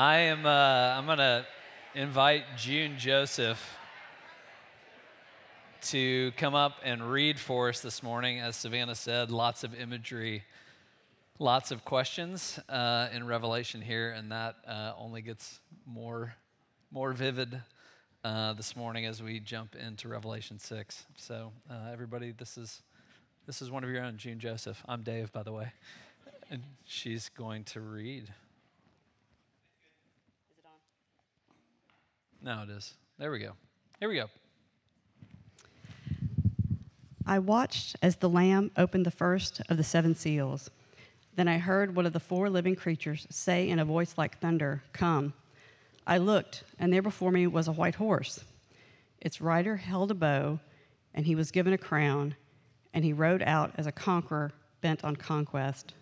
I am. Uh, I'm gonna invite June Joseph to come up and read for us this morning. As Savannah said, lots of imagery, lots of questions uh, in Revelation here, and that uh, only gets more, more vivid uh, this morning as we jump into Revelation six. So, uh, everybody, this is this is one of your own, June Joseph. I'm Dave, by the way, and she's going to read. No, it is. There we go. Here we go. I watched as the Lamb opened the first of the seven seals. Then I heard one of the four living creatures say in a voice like thunder, Come. I looked, and there before me was a white horse. Its rider held a bow, and he was given a crown, and he rode out as a conqueror bent on conquest.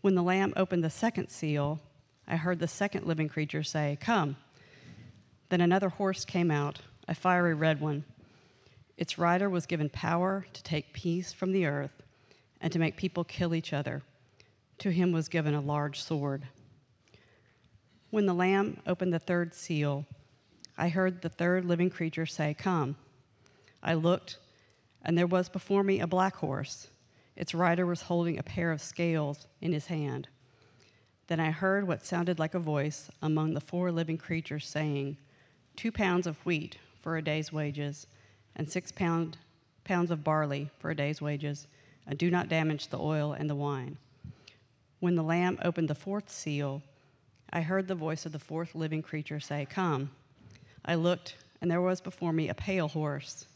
When the Lamb opened the second seal, I heard the second living creature say, Come. Then another horse came out, a fiery red one. Its rider was given power to take peace from the earth and to make people kill each other. To him was given a large sword. When the Lamb opened the third seal, I heard the third living creature say, Come. I looked, and there was before me a black horse. Its rider was holding a pair of scales in his hand. Then I heard what sounded like a voice among the four living creatures saying, two pounds of wheat for a day's wages, and six pound, pounds of barley for a day's wages, and do not damage the oil and the wine. When the Lamb opened the fourth seal, I heard the voice of the fourth living creature say, Come. I looked, and there was before me a pale horse.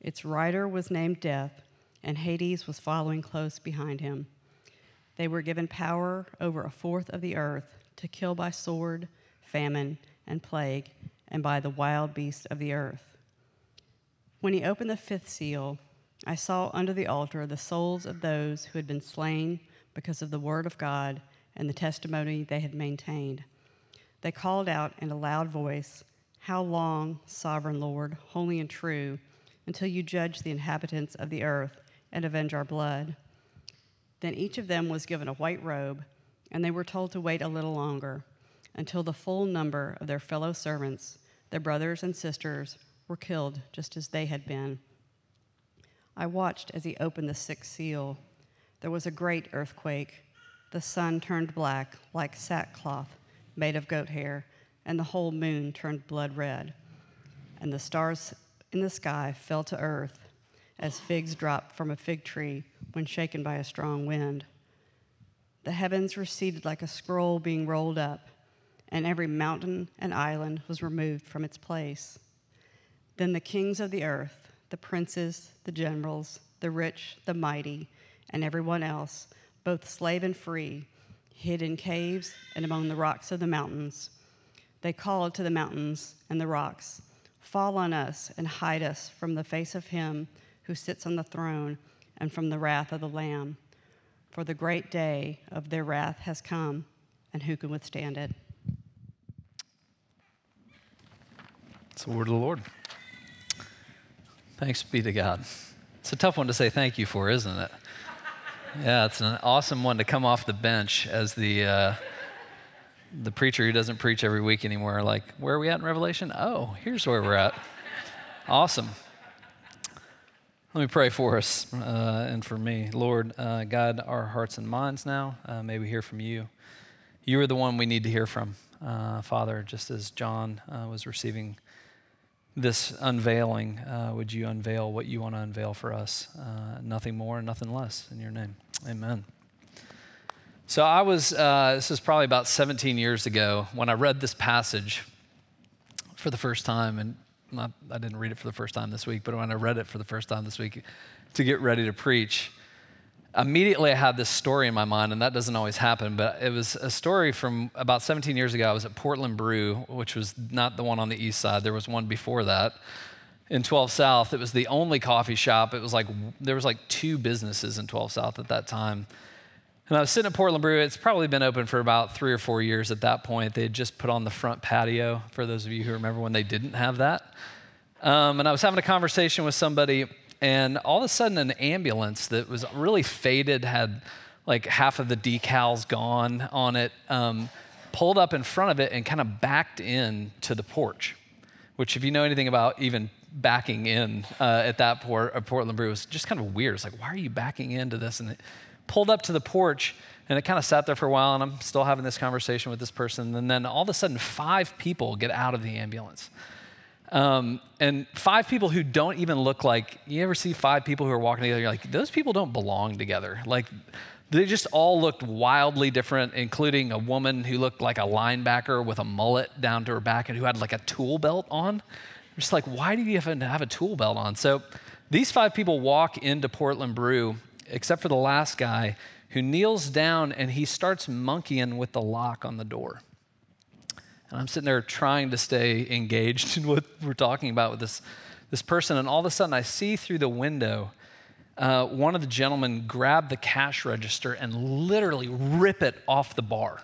Its rider was named Death, and Hades was following close behind him. They were given power over a fourth of the earth to kill by sword, famine, and plague and by the wild beasts of the earth. When he opened the fifth seal, I saw under the altar the souls of those who had been slain because of the word of God and the testimony they had maintained. They called out in a loud voice, How long, sovereign Lord, holy and true, until you judge the inhabitants of the earth and avenge our blood? Then each of them was given a white robe, and they were told to wait a little longer until the full number of their fellow servants their brothers and sisters were killed just as they had been. I watched as he opened the sixth seal. There was a great earthquake. The sun turned black like sackcloth made of goat hair, and the whole moon turned blood red. And the stars in the sky fell to earth as figs drop from a fig tree when shaken by a strong wind. The heavens receded like a scroll being rolled up and every mountain and island was removed from its place. Then the kings of the earth, the princes, the generals, the rich, the mighty, and everyone else, both slave and free, hid in caves and among the rocks of the mountains. They called to the mountains and the rocks, Fall on us and hide us from the face of him who sits on the throne and from the wrath of the Lamb. For the great day of their wrath has come, and who can withstand it? It's the word of the Lord. Thanks be to God. It's a tough one to say thank you for, isn't it? Yeah, it's an awesome one to come off the bench as the uh, the preacher who doesn't preach every week anymore. Like, where are we at in Revelation? Oh, here's where we're at. Awesome. Let me pray for us uh, and for me. Lord, uh, guide our hearts and minds now. Uh, may we hear from you. You are the one we need to hear from, uh, Father, just as John uh, was receiving this unveiling, uh, would you unveil what you want to unveil for us? Uh, nothing more, nothing less. In your name, amen. So I was, uh, this is probably about 17 years ago when I read this passage for the first time. And I didn't read it for the first time this week, but when I read it for the first time this week to get ready to preach, immediately I had this story in my mind, and that doesn't always happen, but it was a story from about 17 years ago. I was at Portland Brew, which was not the one on the east side, there was one before that. In 12 South, it was the only coffee shop. It was like, there was like two businesses in 12 South at that time. And I was sitting at Portland Brew. It's probably been open for about three or four years at that point. They had just put on the front patio, for those of you who remember when they didn't have that. Um, and I was having a conversation with somebody and all of a sudden an ambulance that was really faded had like half of the decals gone on it um, pulled up in front of it and kind of backed in to the porch, which, if you know anything about even backing in uh, at that port, of Portland Brew, was just kind of weird. It's like, why are you backing into this? And it pulled up to the porch and it kind of sat there for a while, and I'm still having this conversation with this person. And then all of a sudden, five people get out of the ambulance. Um, and five people who don't even look like you ever see five people who are walking together you're like those people don't belong together. Like they just all looked wildly different including a woman who looked like a linebacker with a mullet down to her back and who had like a tool belt on. Just like why do you even have a tool belt on? So these five people walk into portland brew except for the last guy who kneels down and he starts monkeying with the lock on the door and I'm sitting there trying to stay engaged in what we're talking about with this, this person. And all of a sudden, I see through the window uh, one of the gentlemen grab the cash register and literally rip it off the bar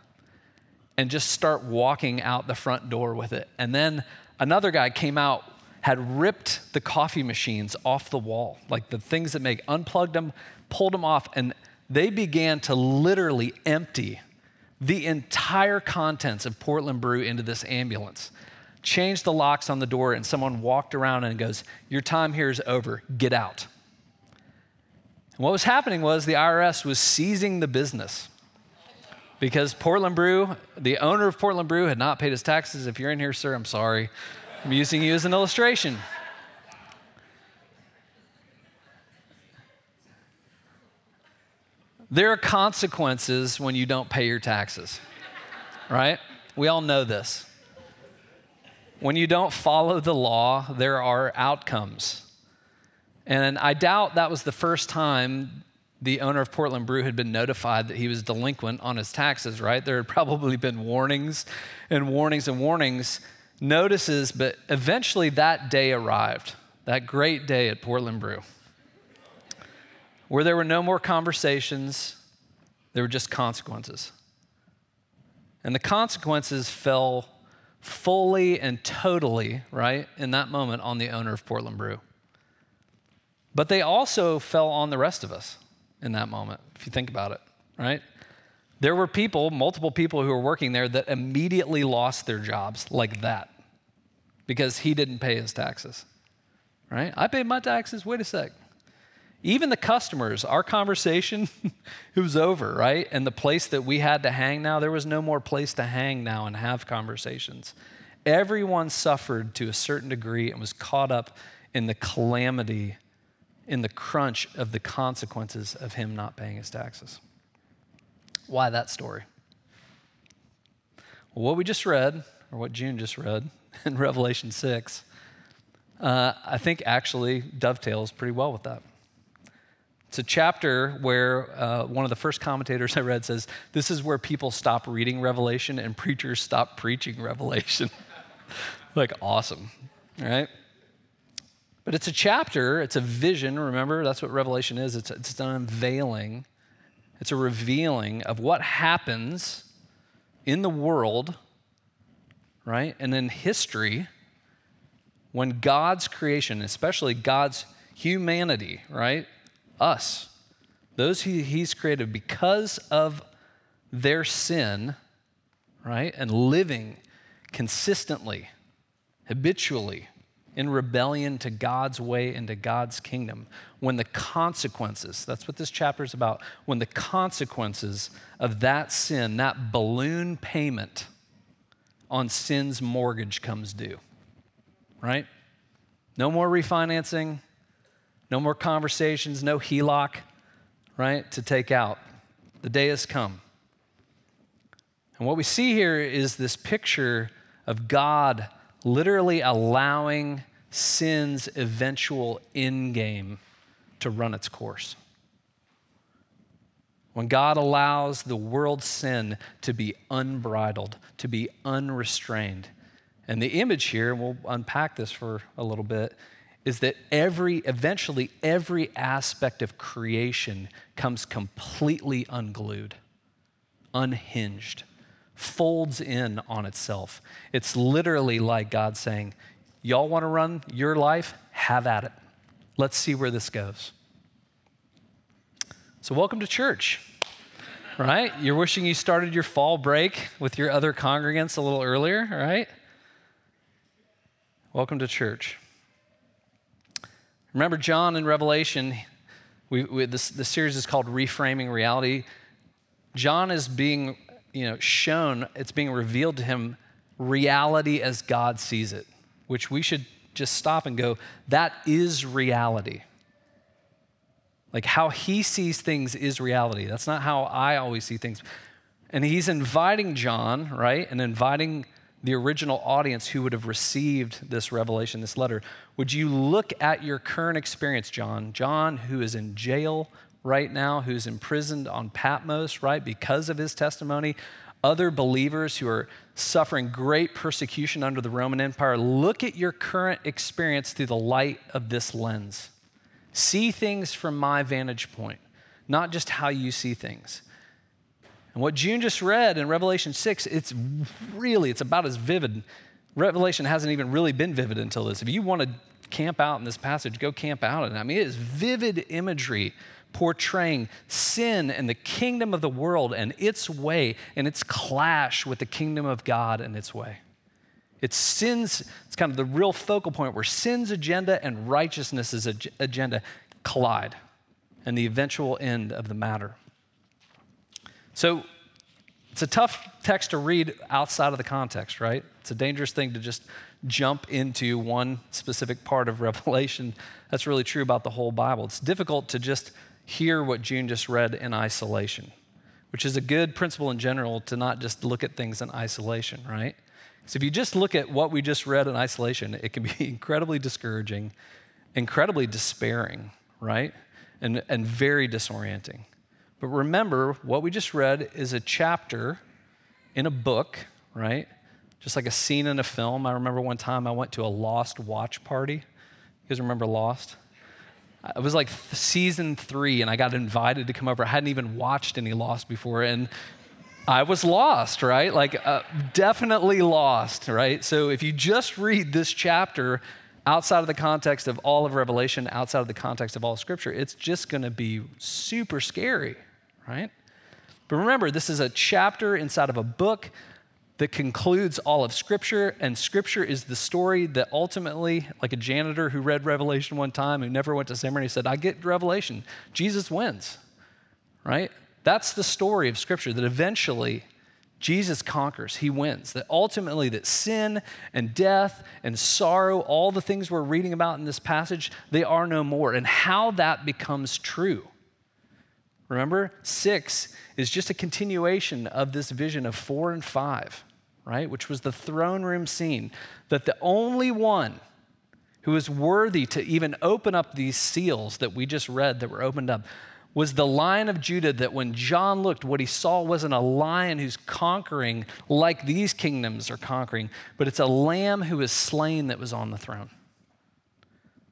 and just start walking out the front door with it. And then another guy came out, had ripped the coffee machines off the wall, like the things that make, unplugged them, pulled them off, and they began to literally empty the entire contents of Portland Brew into this ambulance, changed the locks on the door, and someone walked around and goes, Your time here is over, get out. And what was happening was the IRS was seizing the business because Portland Brew, the owner of Portland Brew, had not paid his taxes. If you're in here, sir, I'm sorry. I'm using you as an illustration. There are consequences when you don't pay your taxes, right? We all know this. When you don't follow the law, there are outcomes. And I doubt that was the first time the owner of Portland Brew had been notified that he was delinquent on his taxes, right? There had probably been warnings and warnings and warnings, notices, but eventually that day arrived, that great day at Portland Brew where there were no more conversations, there were just consequences. And the consequences fell fully and totally, right, in that moment on the owner of Portland Brew. But they also fell on the rest of us in that moment, if you think about it, right? There were people, multiple people who were working there that immediately lost their jobs like that because he didn't pay his taxes, right? I paid my taxes, wait a sec. Even the customers, our conversation, it was over, right? And the place that we had to hang now, there was no more place to hang now and have conversations. Everyone suffered to a certain degree and was caught up in the calamity, in the crunch of the consequences of him not paying his taxes. Why that story? Well, what we just read, or what June just read in Revelation 6, uh, I think actually dovetails pretty well with that. It's a chapter where uh, one of the first commentators I read says, This is where people stop reading Revelation and preachers stop preaching Revelation. like, awesome, right? But it's a chapter, it's a vision, remember? That's what Revelation is. It's, it's an unveiling, it's a revealing of what happens in the world, right? And in history when God's creation, especially God's humanity, right? Us, those he, he's created because of their sin, right? And living consistently, habitually in rebellion to God's way and to God's kingdom. When the consequences, that's what this chapter is about, when the consequences of that sin, that balloon payment on sin's mortgage comes due, right? No more refinancing, no more conversations, no HELOC, right, to take out. The day has come. And what we see here is this picture of God literally allowing sin's eventual end game to run its course. When God allows the world's sin to be unbridled, to be unrestrained. And the image here, and we'll unpack this for a little bit, is that every, eventually, every aspect of creation comes completely unglued, unhinged, folds in on itself. It's literally like God saying, Y'all want to run your life? Have at it. Let's see where this goes. So, welcome to church. right? You're wishing you started your fall break with your other congregants a little earlier, right? Welcome to church. Remember, John in Revelation, we, we, this, the series is called Reframing Reality. John is being you know, shown, it's being revealed to him reality as God sees it, which we should just stop and go, that is reality. Like how he sees things is reality. That's not how I always see things. And he's inviting John, right? And inviting the original audience who would have received this revelation, this letter. Would you look at your current experience, John? John, who is in jail right now, who's imprisoned on Patmos, right, because of his testimony. Other believers who are suffering great persecution under the Roman Empire. Look at your current experience through the light of this lens. See things from my vantage point, not just how you see things. And what June just read in Revelation 6, it's really, it's about as vivid. Revelation hasn't even really been vivid until this. If you want to camp out in this passage, go camp out in it. I mean, it is vivid imagery portraying sin and the kingdom of the world and its way and its clash with the kingdom of God and its way. It's sin's, it's kind of the real focal point where sin's agenda and righteousness' agenda collide and the eventual end of the matter. So it's a tough text to read outside of the context, right? It's a dangerous thing to just jump into one specific part of Revelation. That's really true about the whole Bible. It's difficult to just hear what June just read in isolation, which is a good principle in general to not just look at things in isolation, right? So if you just look at what we just read in isolation, it can be incredibly discouraging, incredibly despairing, right? And, and very disorienting. But remember, what we just read is a chapter in a book, right? Just like a scene in a film. I remember one time I went to a Lost watch party. You guys remember Lost? It was like season three, and I got invited to come over. I hadn't even watched any Lost before, and I was lost, right? Like, uh, definitely lost, right? So, if you just read this chapter outside of the context of all of Revelation, outside of the context of all Scripture, it's just to be super scary, right? But remember, this is a chapter inside of a book that concludes all of Scripture, and Scripture is the story that ultimately, like a janitor who read Revelation one time, who never went to seminary, said, I get Revelation. Jesus wins, right? That's the story of Scripture, that eventually Jesus conquers, he wins. That ultimately that sin and death and sorrow, all the things we're reading about in this passage, they are no more. And how that becomes true. Remember, 6 is just a continuation of this vision of 4 and 5, right? Which was the throne room scene that the only one who is worthy to even open up these seals that we just read that were opened up was the lion of Judah that when John looked, what he saw wasn't a lion who's conquering like these kingdoms are conquering, but it's a lamb who is slain that was on the throne.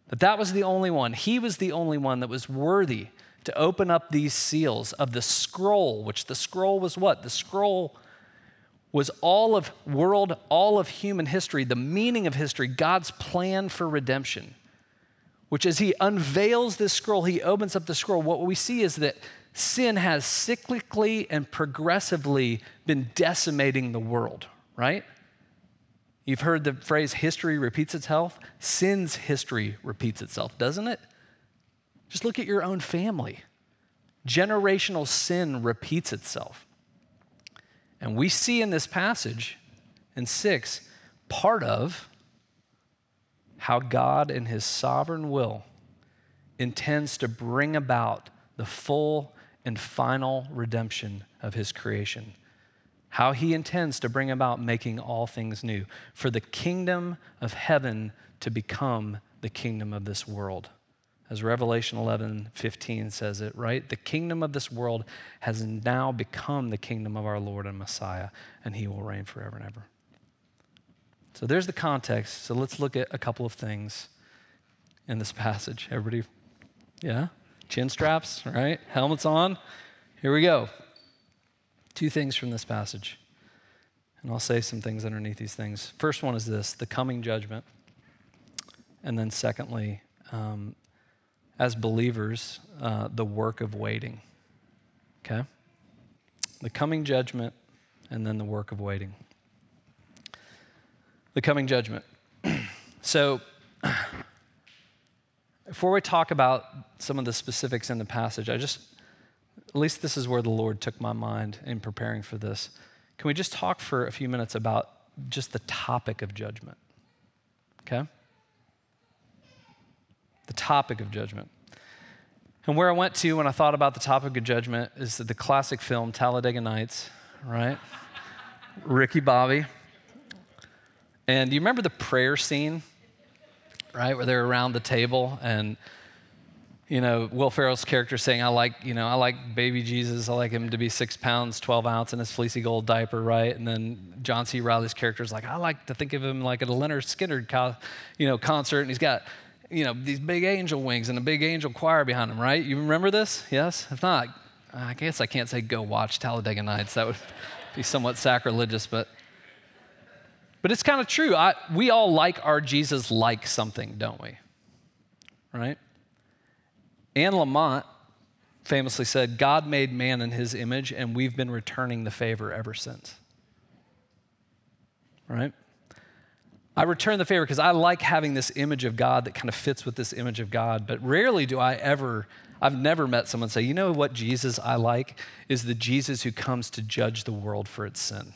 That that was the only one. He was the only one that was worthy to open up these seals of the scroll, which the scroll was what? The scroll was all of world, all of human history, the meaning of history, God's plan for redemption which as he unveils this scroll, he opens up the scroll, what we see is that sin has cyclically and progressively been decimating the world, right? You've heard the phrase history repeats itself. Sin's history repeats itself, doesn't it? Just look at your own family. Generational sin repeats itself. And we see in this passage in 6 part of how God, in His sovereign will, intends to bring about the full and final redemption of His creation. How He intends to bring about making all things new, for the kingdom of heaven to become the kingdom of this world. As Revelation 11 15 says it, right? The kingdom of this world has now become the kingdom of our Lord and Messiah, and He will reign forever and ever. So there's the context. So let's look at a couple of things in this passage. Everybody, yeah? Chin straps, right? Helmets on. Here we go. Two things from this passage. And I'll say some things underneath these things. First one is this the coming judgment. And then, secondly, um, as believers, uh, the work of waiting. Okay? the coming judgment, and then the work of waiting. The coming judgment. so, before we talk about some of the specifics in the passage, I just, at least this is where the Lord took my mind in preparing for this. Can we just talk for a few minutes about just the topic of judgment? Okay? The topic of judgment. And where I went to when I thought about the topic of judgment is the classic film Talladega Nights, right? Ricky Bobby. And do you remember the prayer scene, right, where they're around the table and you know, Will Ferrell's character saying, I like, you know, I like baby Jesus. I like him to be six pounds, 12 ounce in his fleecy gold diaper, right? And then John C. Reilly's character is like, I like to think of him like at a Lynyrd Skynyrd, co- you know, concert. And he's got, you know, these big angel wings and a big angel choir behind him, right? You remember this? Yes? If not, I guess I can't say go watch Talladega Nights. That would be somewhat sacrilegious, but but it's kind of true. I, we all like our Jesus like something, don't we? Right? Anne Lamott famously said, God made man in his image, and we've been returning the favor ever since. Right? I return the favor because I like having this image of God that kind of fits with this image of God, but rarely do I ever, I've never met someone say, you know what Jesus I like? Is the Jesus who comes to judge the world for its sin.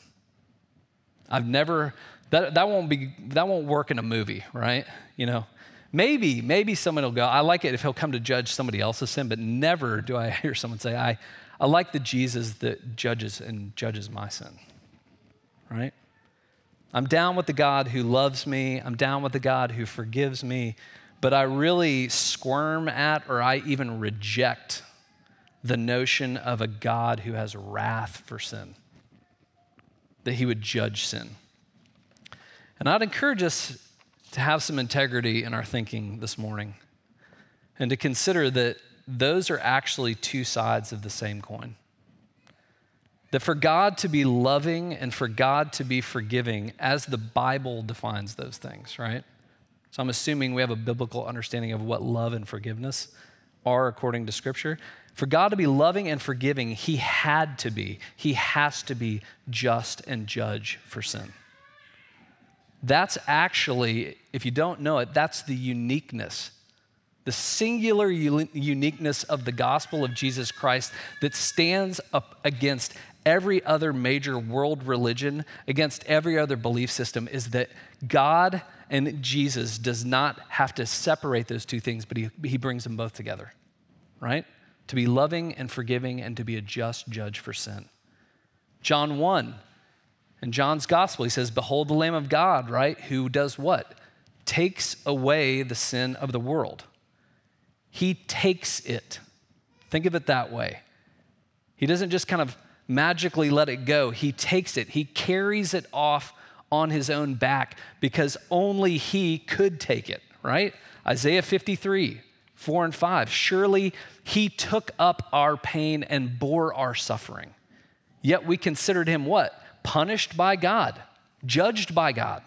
I've never, that, that won't be, that won't work in a movie, right? You know, maybe, maybe someone will go, I like it if he'll come to judge somebody else's sin, but never do I hear someone say, I, I like the Jesus that judges and judges my sin, right? I'm down with the God who loves me. I'm down with the God who forgives me. But I really squirm at or I even reject the notion of a God who has wrath for sin, that he would judge sin. And I'd encourage us to have some integrity in our thinking this morning and to consider that those are actually two sides of the same coin. That for God to be loving and for God to be forgiving, as the Bible defines those things, right? So I'm assuming we have a biblical understanding of what love and forgiveness are according to Scripture. For God to be loving and forgiving, He had to be, He has to be just and judge for sin. That's actually, if you don't know it, that's the uniqueness, the singular uniqueness of the gospel of Jesus Christ that stands up against every other major world religion, against every other belief system, is that God and Jesus does not have to separate those two things, but he, he brings them both together, right? To be loving and forgiving and to be a just judge for sin. John 1 in John's gospel, he says, Behold the Lamb of God, right? Who does what? Takes away the sin of the world. He takes it. Think of it that way. He doesn't just kind of magically let it go, he takes it, he carries it off on his own back because only he could take it, right? Isaiah 53, 4 and 5. Surely he took up our pain and bore our suffering. Yet we considered him what? punished by God, judged by God.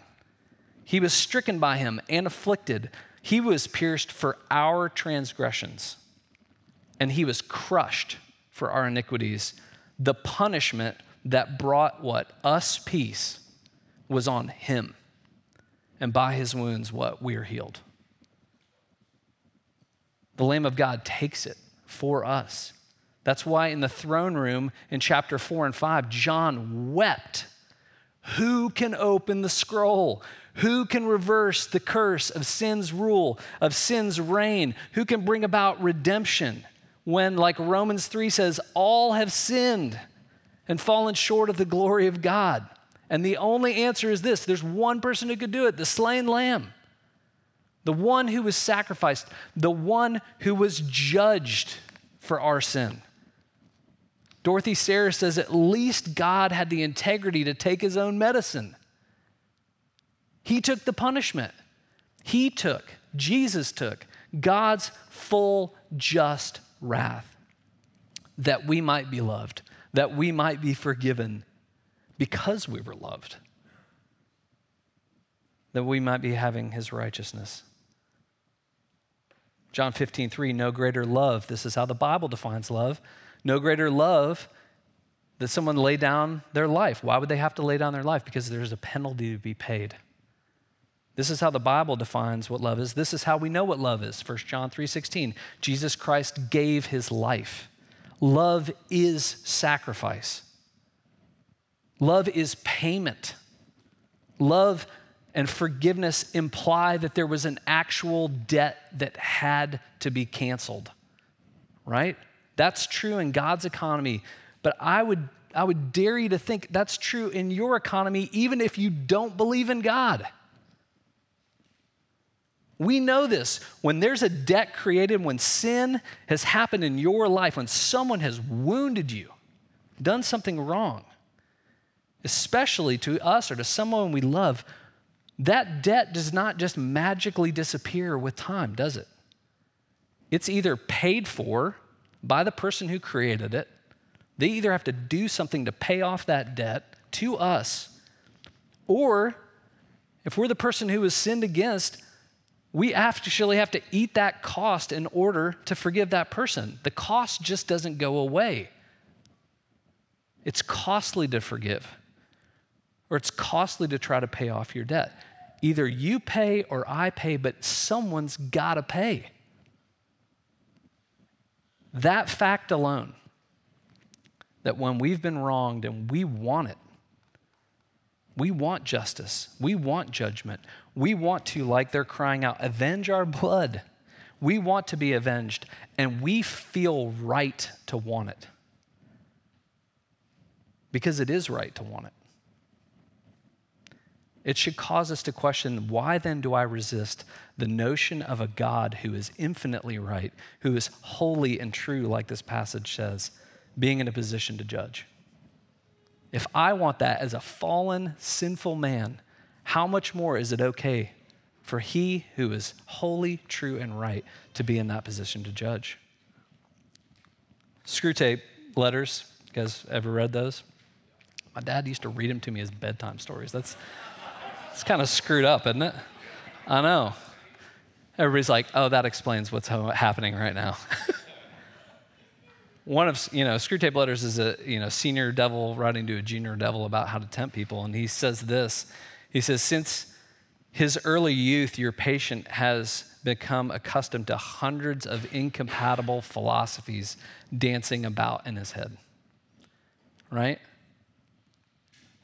He was stricken by him and afflicted. He was pierced for our transgressions, and he was crushed for our iniquities. The punishment that brought what? Us peace was on him. And by his wounds, what? We are healed. The Lamb of God takes it for us. That's why in the throne room in chapter 4 and 5, John wept. Who can open the scroll? Who can reverse the curse of sin's rule, of sin's reign? Who can bring about redemption when, like Romans 3 says, all have sinned and fallen short of the glory of God? And the only answer is this there's one person who could do it the slain lamb, the one who was sacrificed, the one who was judged for our sin. Dorothy Sayers says at least God had the integrity to take his own medicine. He took the punishment. He took, Jesus took God's full just wrath that we might be loved, that we might be forgiven because we were loved, that we might be having his righteousness. John 15, 3, no greater love. This is how the Bible defines love no greater love that someone lay down their life. Why would they have to lay down their life? Because there's a penalty to be paid. This is how the Bible defines what love is. This is how we know what love is. 1 John 3:16. Jesus Christ gave his life. Love is sacrifice. Love is payment. Love and forgiveness imply that there was an actual debt that had to be canceled. Right? That's true in God's economy, but I would I would dare you to think that's true in your economy even if you don't believe in God. We know this. When there's a debt created, when sin has happened in your life, when someone has wounded you, done something wrong, especially to us or to someone we love, that debt does not just magically disappear with time, does it? It's either paid for by the person who created it, they either have to do something to pay off that debt to us, or if we're the person who was sinned against, we actually have to eat that cost in order to forgive that person. The cost just doesn't go away. It's costly to forgive, or it's costly to try to pay off your debt. Either you pay or I pay, but someone's got to pay. That fact alone, that when we've been wronged and we want it, we want justice. We want judgment. We want to, like they're crying out, avenge our blood. We want to be avenged, and we feel right to want it. Because it is right to want it. It should cause us to question why then do I resist the notion of a God who is infinitely right, who is holy and true, like this passage says, being in a position to judge? If I want that as a fallen, sinful man, how much more is it okay for he who is holy, true, and right to be in that position to judge? Screwtape letters, you guys ever read those? My dad used to read them to me as bedtime stories. That's it's kind of screwed up, isn't it? I know. Everybody's like, oh, that explains what's happening right now. one of you know screwtape letters is a you know senior devil writing to a junior devil about how to tempt people. And he says this. He says since his early youth your patient has become accustomed to hundreds of incompatible philosophies dancing about in his head. Right?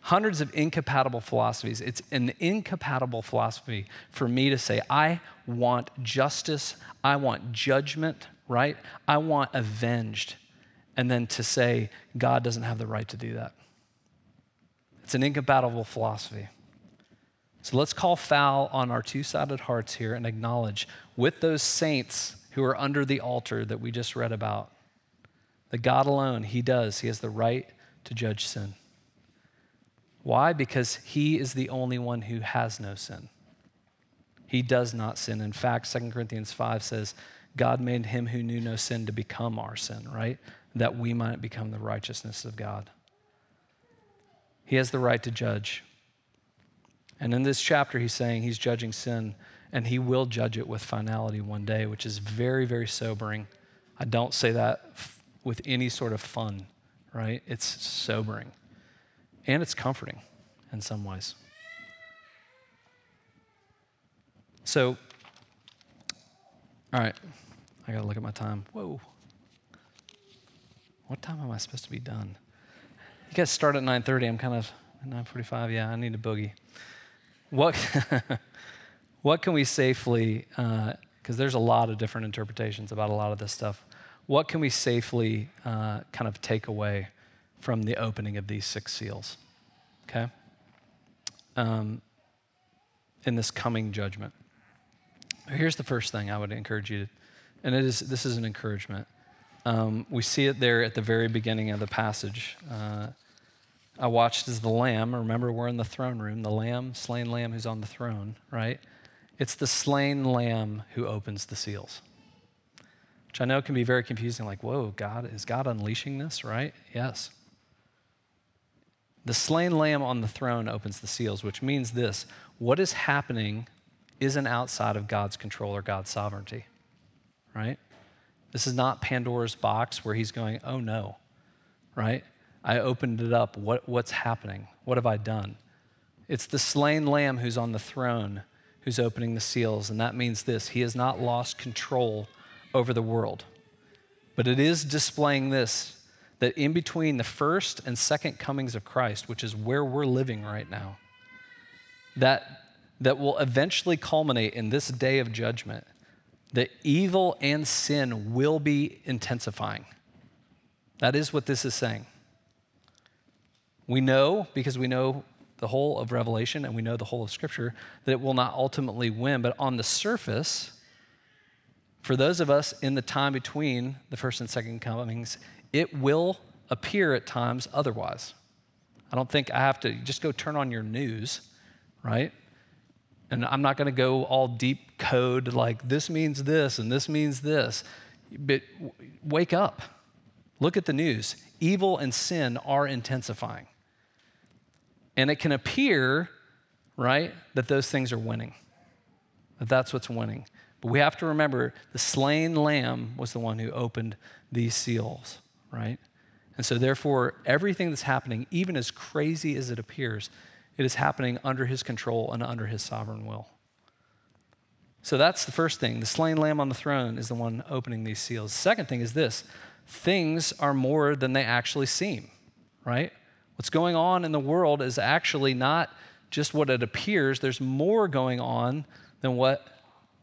Hundreds of incompatible philosophies. It's an incompatible philosophy for me to say i want justice. I want judgment right? I want avenged and then to say God doesn't have the right to do that. It's an incompatible philosophy. So let's call foul on our two sided hearts here and acknowledge with those saints who are under the altar that we just read about that God alone, He does, He has the right to judge sin. Why? Because He is the only one who has no sin. He does not sin. In fact, 2 Corinthians 5 says, God made him who knew no sin to become our sin, right? That we might become the righteousness of God. He has the right to judge. And in this chapter, he's saying he's judging sin, and he will judge it with finality one day, which is very, very sobering. I don't say that f- with any sort of fun, right? It's sobering. And it's comforting in some ways. So, all right, I got to look at my time. Whoa. What time am I supposed to be done? You guys start at 9:30. I'm kind of 9:45. Yeah, I need a boogie. What what can we safely? Because uh, there's a lot of different interpretations about a lot of this stuff. What can we safely uh, kind of take away from the opening of these six seals? Okay. Um, in this coming judgment. Here's the first thing I would encourage you to, and it is this is an encouragement. Um, we see it there at the very beginning of the passage. Uh, I watched as the lamb, remember we're in the throne room, the lamb, slain lamb who's on the throne, right? It's the slain lamb who opens the seals. Which I know can be very confusing, like, whoa, God, is God unleashing this, right? Yes. The slain lamb on the throne opens the seals, which means this what is happening isn't outside of God's control or God's sovereignty, right? This is not Pandora's box where he's going, oh no, right? I opened it up. What, what's happening? What have I done? It's the slain lamb who's on the throne who's opening the seals. And that means this He has not lost control over the world. But it is displaying this that in between the first and second comings of Christ, which is where we're living right now, that, that will eventually culminate in this day of judgment, that evil and sin will be intensifying. That is what this is saying. We know, because we know the whole of Revelation and we know the whole of Scripture, that it will not ultimately win. But on the surface, for those of us in the time between the first and second comings, it will appear at times otherwise. I don't think I have to just go turn on your news, right? And I'm not going to go all deep code like this means this and this means this. But wake up. Look at the news. Evil and sin are intensifying. And it can appear, right, that those things are winning, that that's what's winning. But we have to remember the slain lamb was the one who opened these seals, right? And so, therefore, everything that's happening, even as crazy as it appears, it is happening under his control and under his sovereign will. So that's the first thing. The slain lamb on the throne is the one opening these seals. Second thing is this things are more than they actually seem, right? What's going on in the world is actually not just what it appears, there's more going on than what,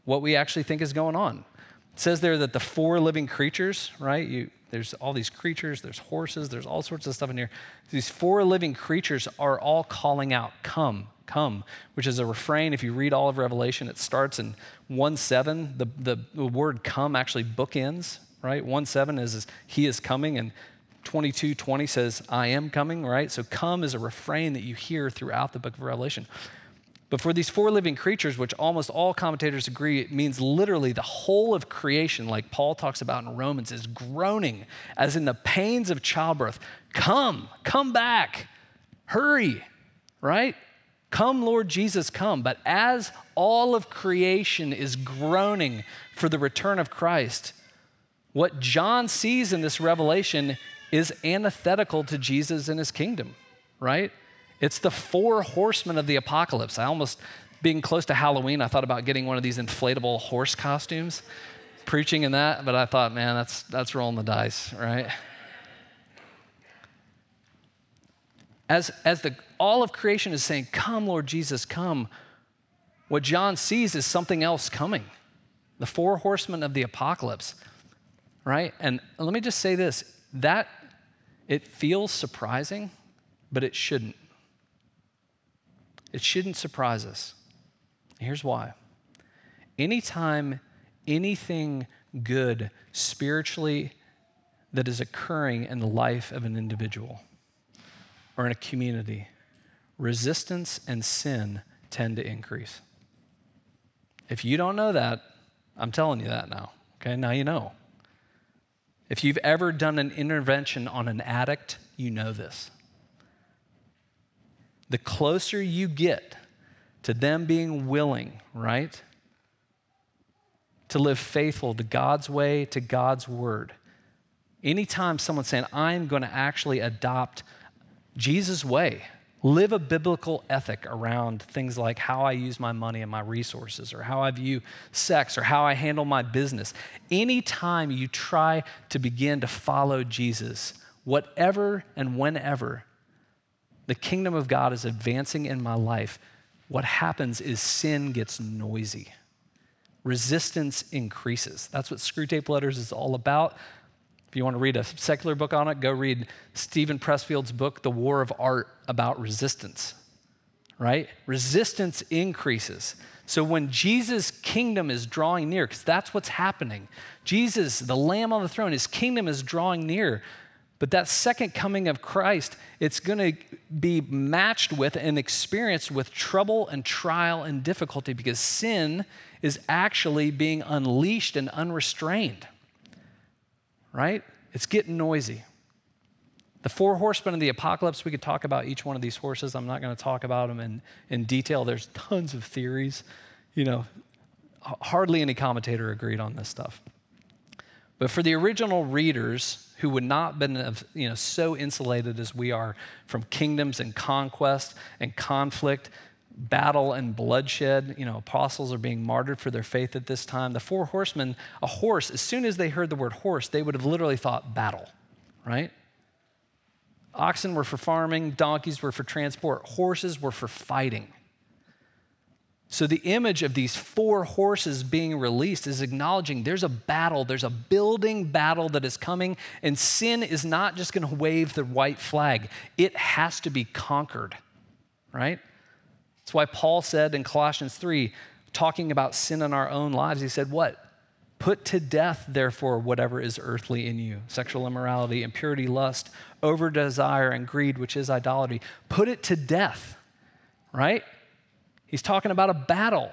what we actually think is going on. It says there that the four living creatures, right? You, there's all these creatures, there's horses, there's all sorts of stuff in here. These four living creatures are all calling out, Come, come, which is a refrain. If you read all of Revelation, it starts in 1 7. The, the, word come actually bookends, right? 1 7 is, is He is coming, and 22 20 says, I am coming, right? So come is a refrain that you hear throughout the book of Revelation. But for these four living creatures, which almost all commentators agree it means literally the whole of creation, like Paul talks about in Romans, is groaning, as in the pains of childbirth. Come, come back, hurry, right? Come, Lord Jesus, come. But as all of creation is groaning for the return of Christ, what John sees in this revelation is antithetical to Jesus and his kingdom, right? It's the four horsemen of the apocalypse. I almost, being close to Halloween, I thought about getting one of these inflatable horse costumes, preaching in that, but I thought, man, that's, that's rolling the dice, right? As, as the, all of creation is saying, Come, Lord Jesus, come, what John sees is something else coming the four horsemen of the apocalypse, right? And let me just say this that it feels surprising, but it shouldn't. It shouldn't surprise us. Here's why. Anytime anything good spiritually that is occurring in the life of an individual or in a community, resistance and sin tend to increase. If you don't know that, I'm telling you that now. Okay, now you know. If you've ever done an intervention on an addict, you know this. The closer you get to them being willing, right, to live faithful to God's way, to God's word, anytime someone's saying, I'm going to actually adopt Jesus' way, live a biblical ethic around things like how I use my money and my resources, or how I view sex, or how I handle my business. Anytime you try to begin to follow Jesus, whatever and whenever the kingdom of God is advancing in my life, what happens is sin gets noisy. Resistance increases. That's what Screwtape Letters is all about. If you want to read a secular book on it, go read Steven Pressfield's book, The War of Art, about resistance, right? Resistance increases. So when Jesus' kingdom is drawing near, because that's what's happening, Jesus, the Lamb on the throne, his kingdom is drawing near. But that second coming of Christ, it's going to be matched with and experienced with trouble and trial and difficulty because sin is actually being unleashed and unrestrained right? It's getting noisy. The four horsemen of the apocalypse, we could talk about each one of these horses. I'm not going to talk about them in, in detail. There's tons of theories. You know, hardly any commentator agreed on this stuff. But for the original readers who would not have been uh, you know, so insulated as we are from kingdoms and conquest and conflict, battle and bloodshed, you know, apostles are being martyred for their faith at this time. The four horsemen, a horse, as soon as they heard the word horse, they would have literally thought battle, right? Oxen were for farming, donkeys were for transport, horses were for fighting. So, the image of these four horses being released is acknowledging there's a battle, there's a building battle that is coming, and sin is not just going to wave the white flag. It has to be conquered, right? That's why Paul said in Colossians 3, talking about sin in our own lives, he said, What? Put to death, therefore, whatever is earthly in you sexual immorality, impurity, lust, over desire, and greed, which is idolatry. Put it to death, right? He's talking about a battle.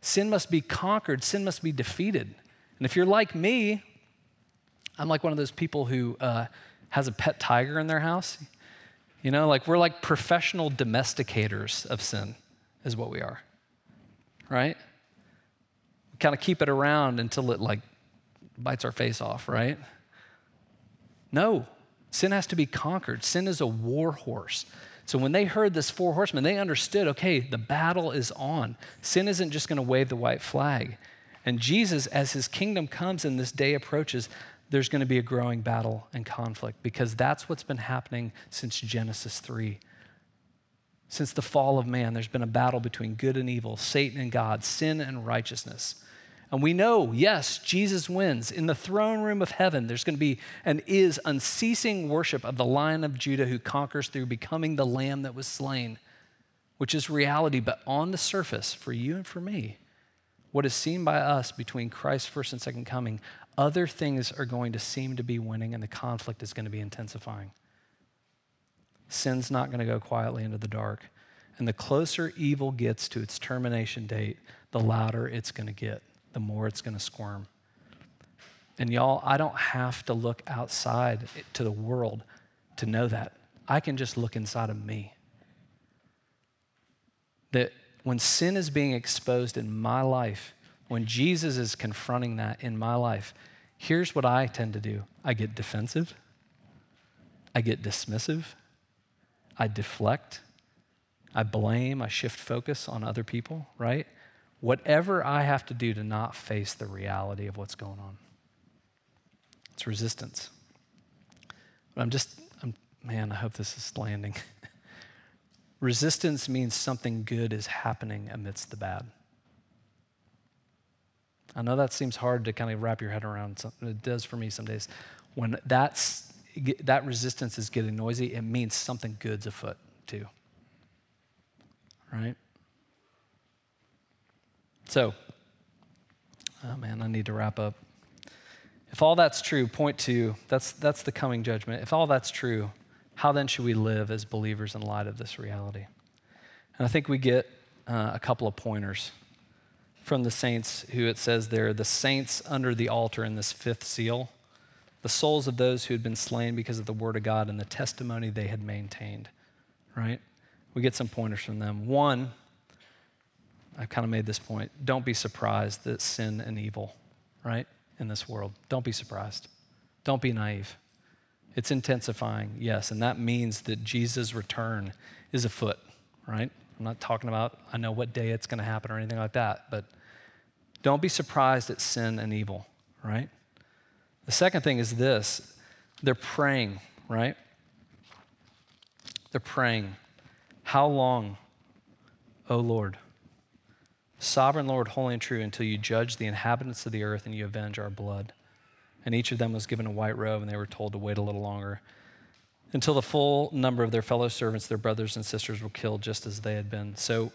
Sin must be conquered, sin must be defeated. And if you're like me, I'm like one of those people who uh, has a pet tiger in their house. You know, like we're like professional domesticators of sin, is what we are, right? We kind of keep it around until it like bites our face off, right? No, sin has to be conquered. Sin is a war horse. So when they heard this four horsemen, they understood okay, the battle is on. Sin isn't just going to wave the white flag. And Jesus, as his kingdom comes and this day approaches, there's going to be a growing battle and conflict because that's what's been happening since Genesis 3. Since the fall of man, there's been a battle between good and evil, Satan and God, sin and righteousness. And we know, yes, Jesus wins. In the throne room of heaven, there's going to be and is unceasing worship of the Lion of Judah who conquers through becoming the lamb that was slain, which is reality. But on the surface, for you and for me, what is seen by us between Christ's first and second coming, other things are going to seem to be winning and the conflict is going to be intensifying. Sin's not going to go quietly into the dark. And the closer evil gets to its termination date, the louder it's going to get the more it's going to squirm. And y'all, I don't have to look outside to the world to know that. I can just look inside of me. That when sin is being exposed in my life, when Jesus is confronting that in my life, here's what I tend to do I get defensive, I get dismissive, I deflect, I blame, I shift focus on other people, right? Whatever I have to do to not face the reality of what's going on. It's resistance. But I'm just, I'm, man, I hope this is landing. resistance means something good is happening amidst the bad. I know that seems hard to kind of wrap your head around. It does for me some days. When that's, that resistance is getting noisy, it means something good's afoot too. Right? So, oh man, I need to wrap up. If all that's true, point two, that's, that's the coming judgment. If all that's true, how then should we live as believers in light of this reality? And I think we get uh, a couple of pointers from the saints who it says there, the saints under the altar in this fifth seal, the souls of those who had been slain because of the word of God and the testimony they had maintained, right? We get some pointers from them. One, I've kind of made this point. Don't be surprised that sin and evil, right, in this world. Don't be surprised. Don't be naive. It's intensifying, yes, and that means that Jesus' return is afoot, right? I'm not talking about, I know what day it's going to happen or anything like that, but don't be surprised at sin and evil, right? The second thing is this they're praying, right? They're praying. How long, O Lord? Sovereign Lord, holy and true, until you judge the inhabitants of the earth and you avenge our blood. And each of them was given a white robe, and they were told to wait a little longer until the full number of their fellow servants, their brothers and sisters, were killed just as they had been. So,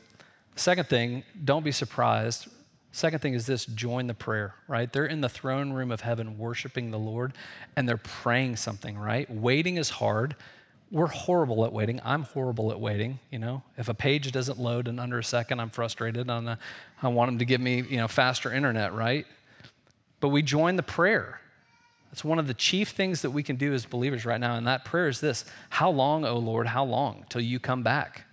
second thing, don't be surprised. Second thing is this join the prayer, right? They're in the throne room of heaven worshiping the Lord and they're praying something, right? Waiting is hard we're horrible at waiting. I'm horrible at waiting. You know, if a page doesn't load in under a second, I'm frustrated. I want them to give me, you know, faster internet, right? But we join the prayer. That's one of the chief things that we can do as believers right now. And that prayer is this How long, O Lord, how long till you come back?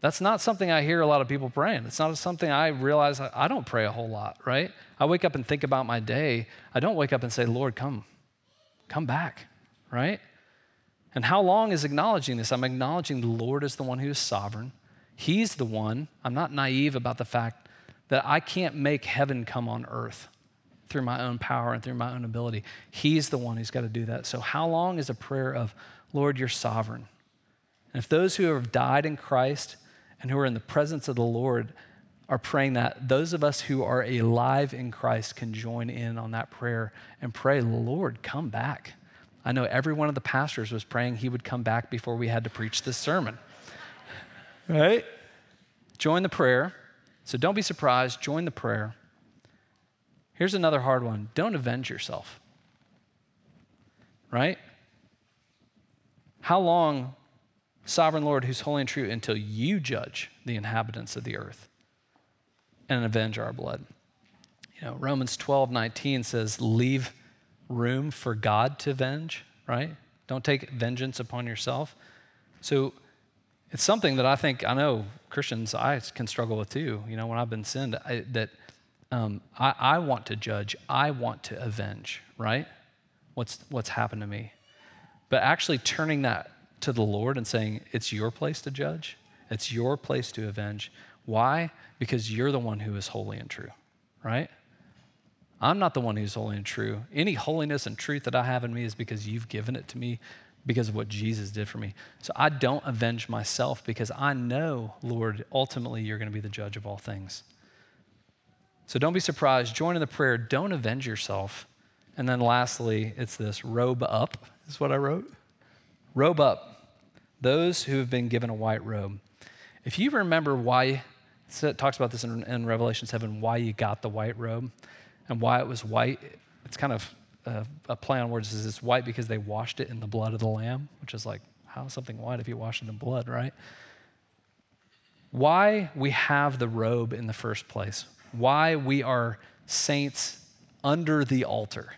That's not something I hear a lot of people praying. It's not something I realize I don't pray a whole lot, right? I wake up and think about my day. I don't wake up and say, Lord, come, come back, right? And how long is acknowledging this? I'm acknowledging the Lord is the one who is sovereign. He's the one. I'm not naive about the fact that I can't make heaven come on earth through my own power and through my own ability. He's the one who's got to do that. So, how long is a prayer of, Lord, you're sovereign? And if those who have died in Christ and who are in the presence of the Lord are praying that, those of us who are alive in Christ can join in on that prayer and pray, Lord, come back. I know every one of the pastors was praying he would come back before we had to preach this sermon. right? Join the prayer. So don't be surprised, join the prayer. Here's another hard one don't avenge yourself. Right? How long, sovereign Lord, who's holy and true, until you judge the inhabitants of the earth and avenge our blood? You know, Romans 12, 19 says, leave room for God to avenge, right? Don't take vengeance upon yourself. So it's something that I think, I know Christians, I can struggle with too. You know, when I've been sinned, I, that um, I, I want to judge, I want to avenge, right? What's, what's happened to me. But actually turning that to the Lord and saying, it's your place to judge, it's your place to avenge. Why? Because you're the one who is holy and true, right? I'm not the one who's holy and true. Any holiness and truth that I have in me is because you've given it to me because of what Jesus did for me. So I don't avenge myself because I know, Lord, ultimately you're going to be the judge of all things. So don't be surprised. Join in the prayer. Don't avenge yourself. And then lastly, it's this robe up, is what I wrote. Robe up. Those who have been given a white robe. If you remember why, it talks about this in, in Revelation 7, why you got the white robe and why it was white. It's kind of a, a play on words. Is it's white because they washed it in the blood of the lamb, which is like, how is something white if you wash it in blood, right? Why we have the robe in the first place, why we are saints under the altar.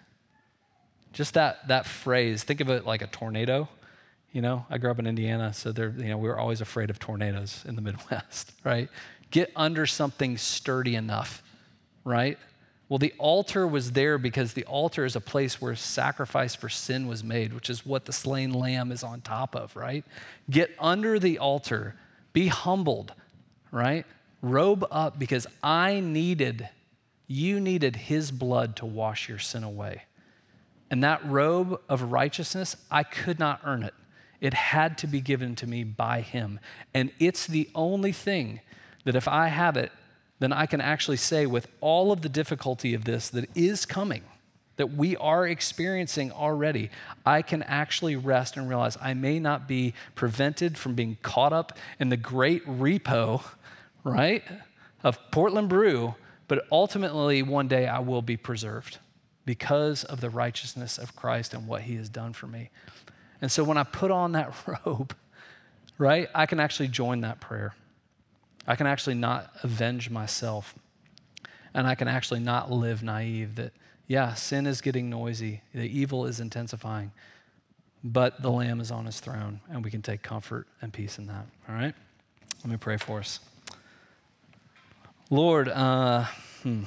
Just that, that phrase, think of it like a tornado. You know, I grew up in Indiana, so there, you know, we were always afraid of tornadoes in the Midwest, right? Get under something sturdy enough, right? Well, the altar was there because the altar is a place where sacrifice for sin was made, which is what the slain lamb is on top of, right? Get under the altar, be humbled, right? Robe up because I needed, you needed his blood to wash your sin away. And that robe of righteousness, I could not earn it. It had to be given to me by him. And it's the only thing that if I have it, then I can actually say, with all of the difficulty of this that is coming, that we are experiencing already, I can actually rest and realize I may not be prevented from being caught up in the great repo, right, of Portland Brew, but ultimately one day I will be preserved because of the righteousness of Christ and what he has done for me. And so when I put on that robe, right, I can actually join that prayer. I can actually not avenge myself. And I can actually not live naive that, yeah, sin is getting noisy, the evil is intensifying, but the Lamb is on his throne, and we can take comfort and peace in that. All right? Let me pray for us. Lord, uh, hmm.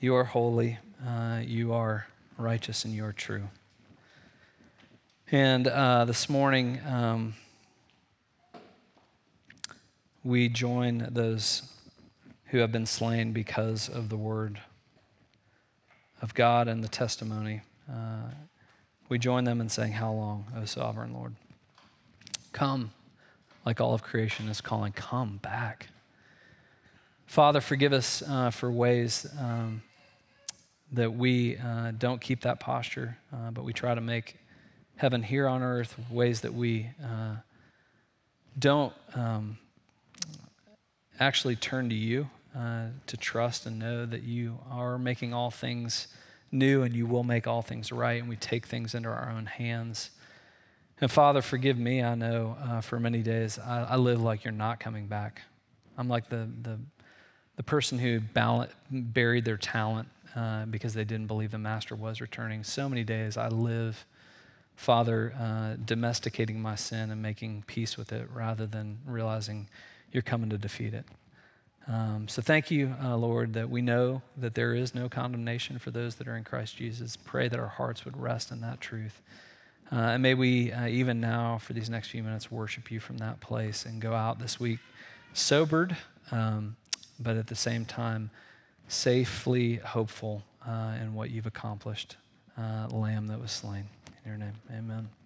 you are holy, uh, you are righteous, and you are true. And uh, this morning, um, we join those who have been slain because of the word of God and the testimony. Uh, we join them in saying, How long, O sovereign Lord? Come, like all of creation is calling, come back. Father, forgive us uh, for ways um, that we uh, don't keep that posture, uh, but we try to make heaven here on earth, ways that we uh, don't. Um, actually turn to you uh, to trust and know that you are making all things new and you will make all things right, and we take things into our own hands. And Father, forgive me. I know uh, for many days I, I, live like you're not coming back. I'm like the, the, the person who buried their talent uh, because they didn't believe the master was returning. So many days I live Father, uh, domesticating my sin and making peace with it rather than realizing you're coming to defeat it. Um, so thank you, uh, Lord, that we know that there is no condemnation for those that are in Christ Jesus. Pray that our hearts would rest in that truth. Uh, and may we, uh, even now, for these next few minutes, worship you from that place and go out this week sobered, um, but at the same time, safely hopeful uh, in what you've accomplished, uh, Lamb that was slain. In your name, amen.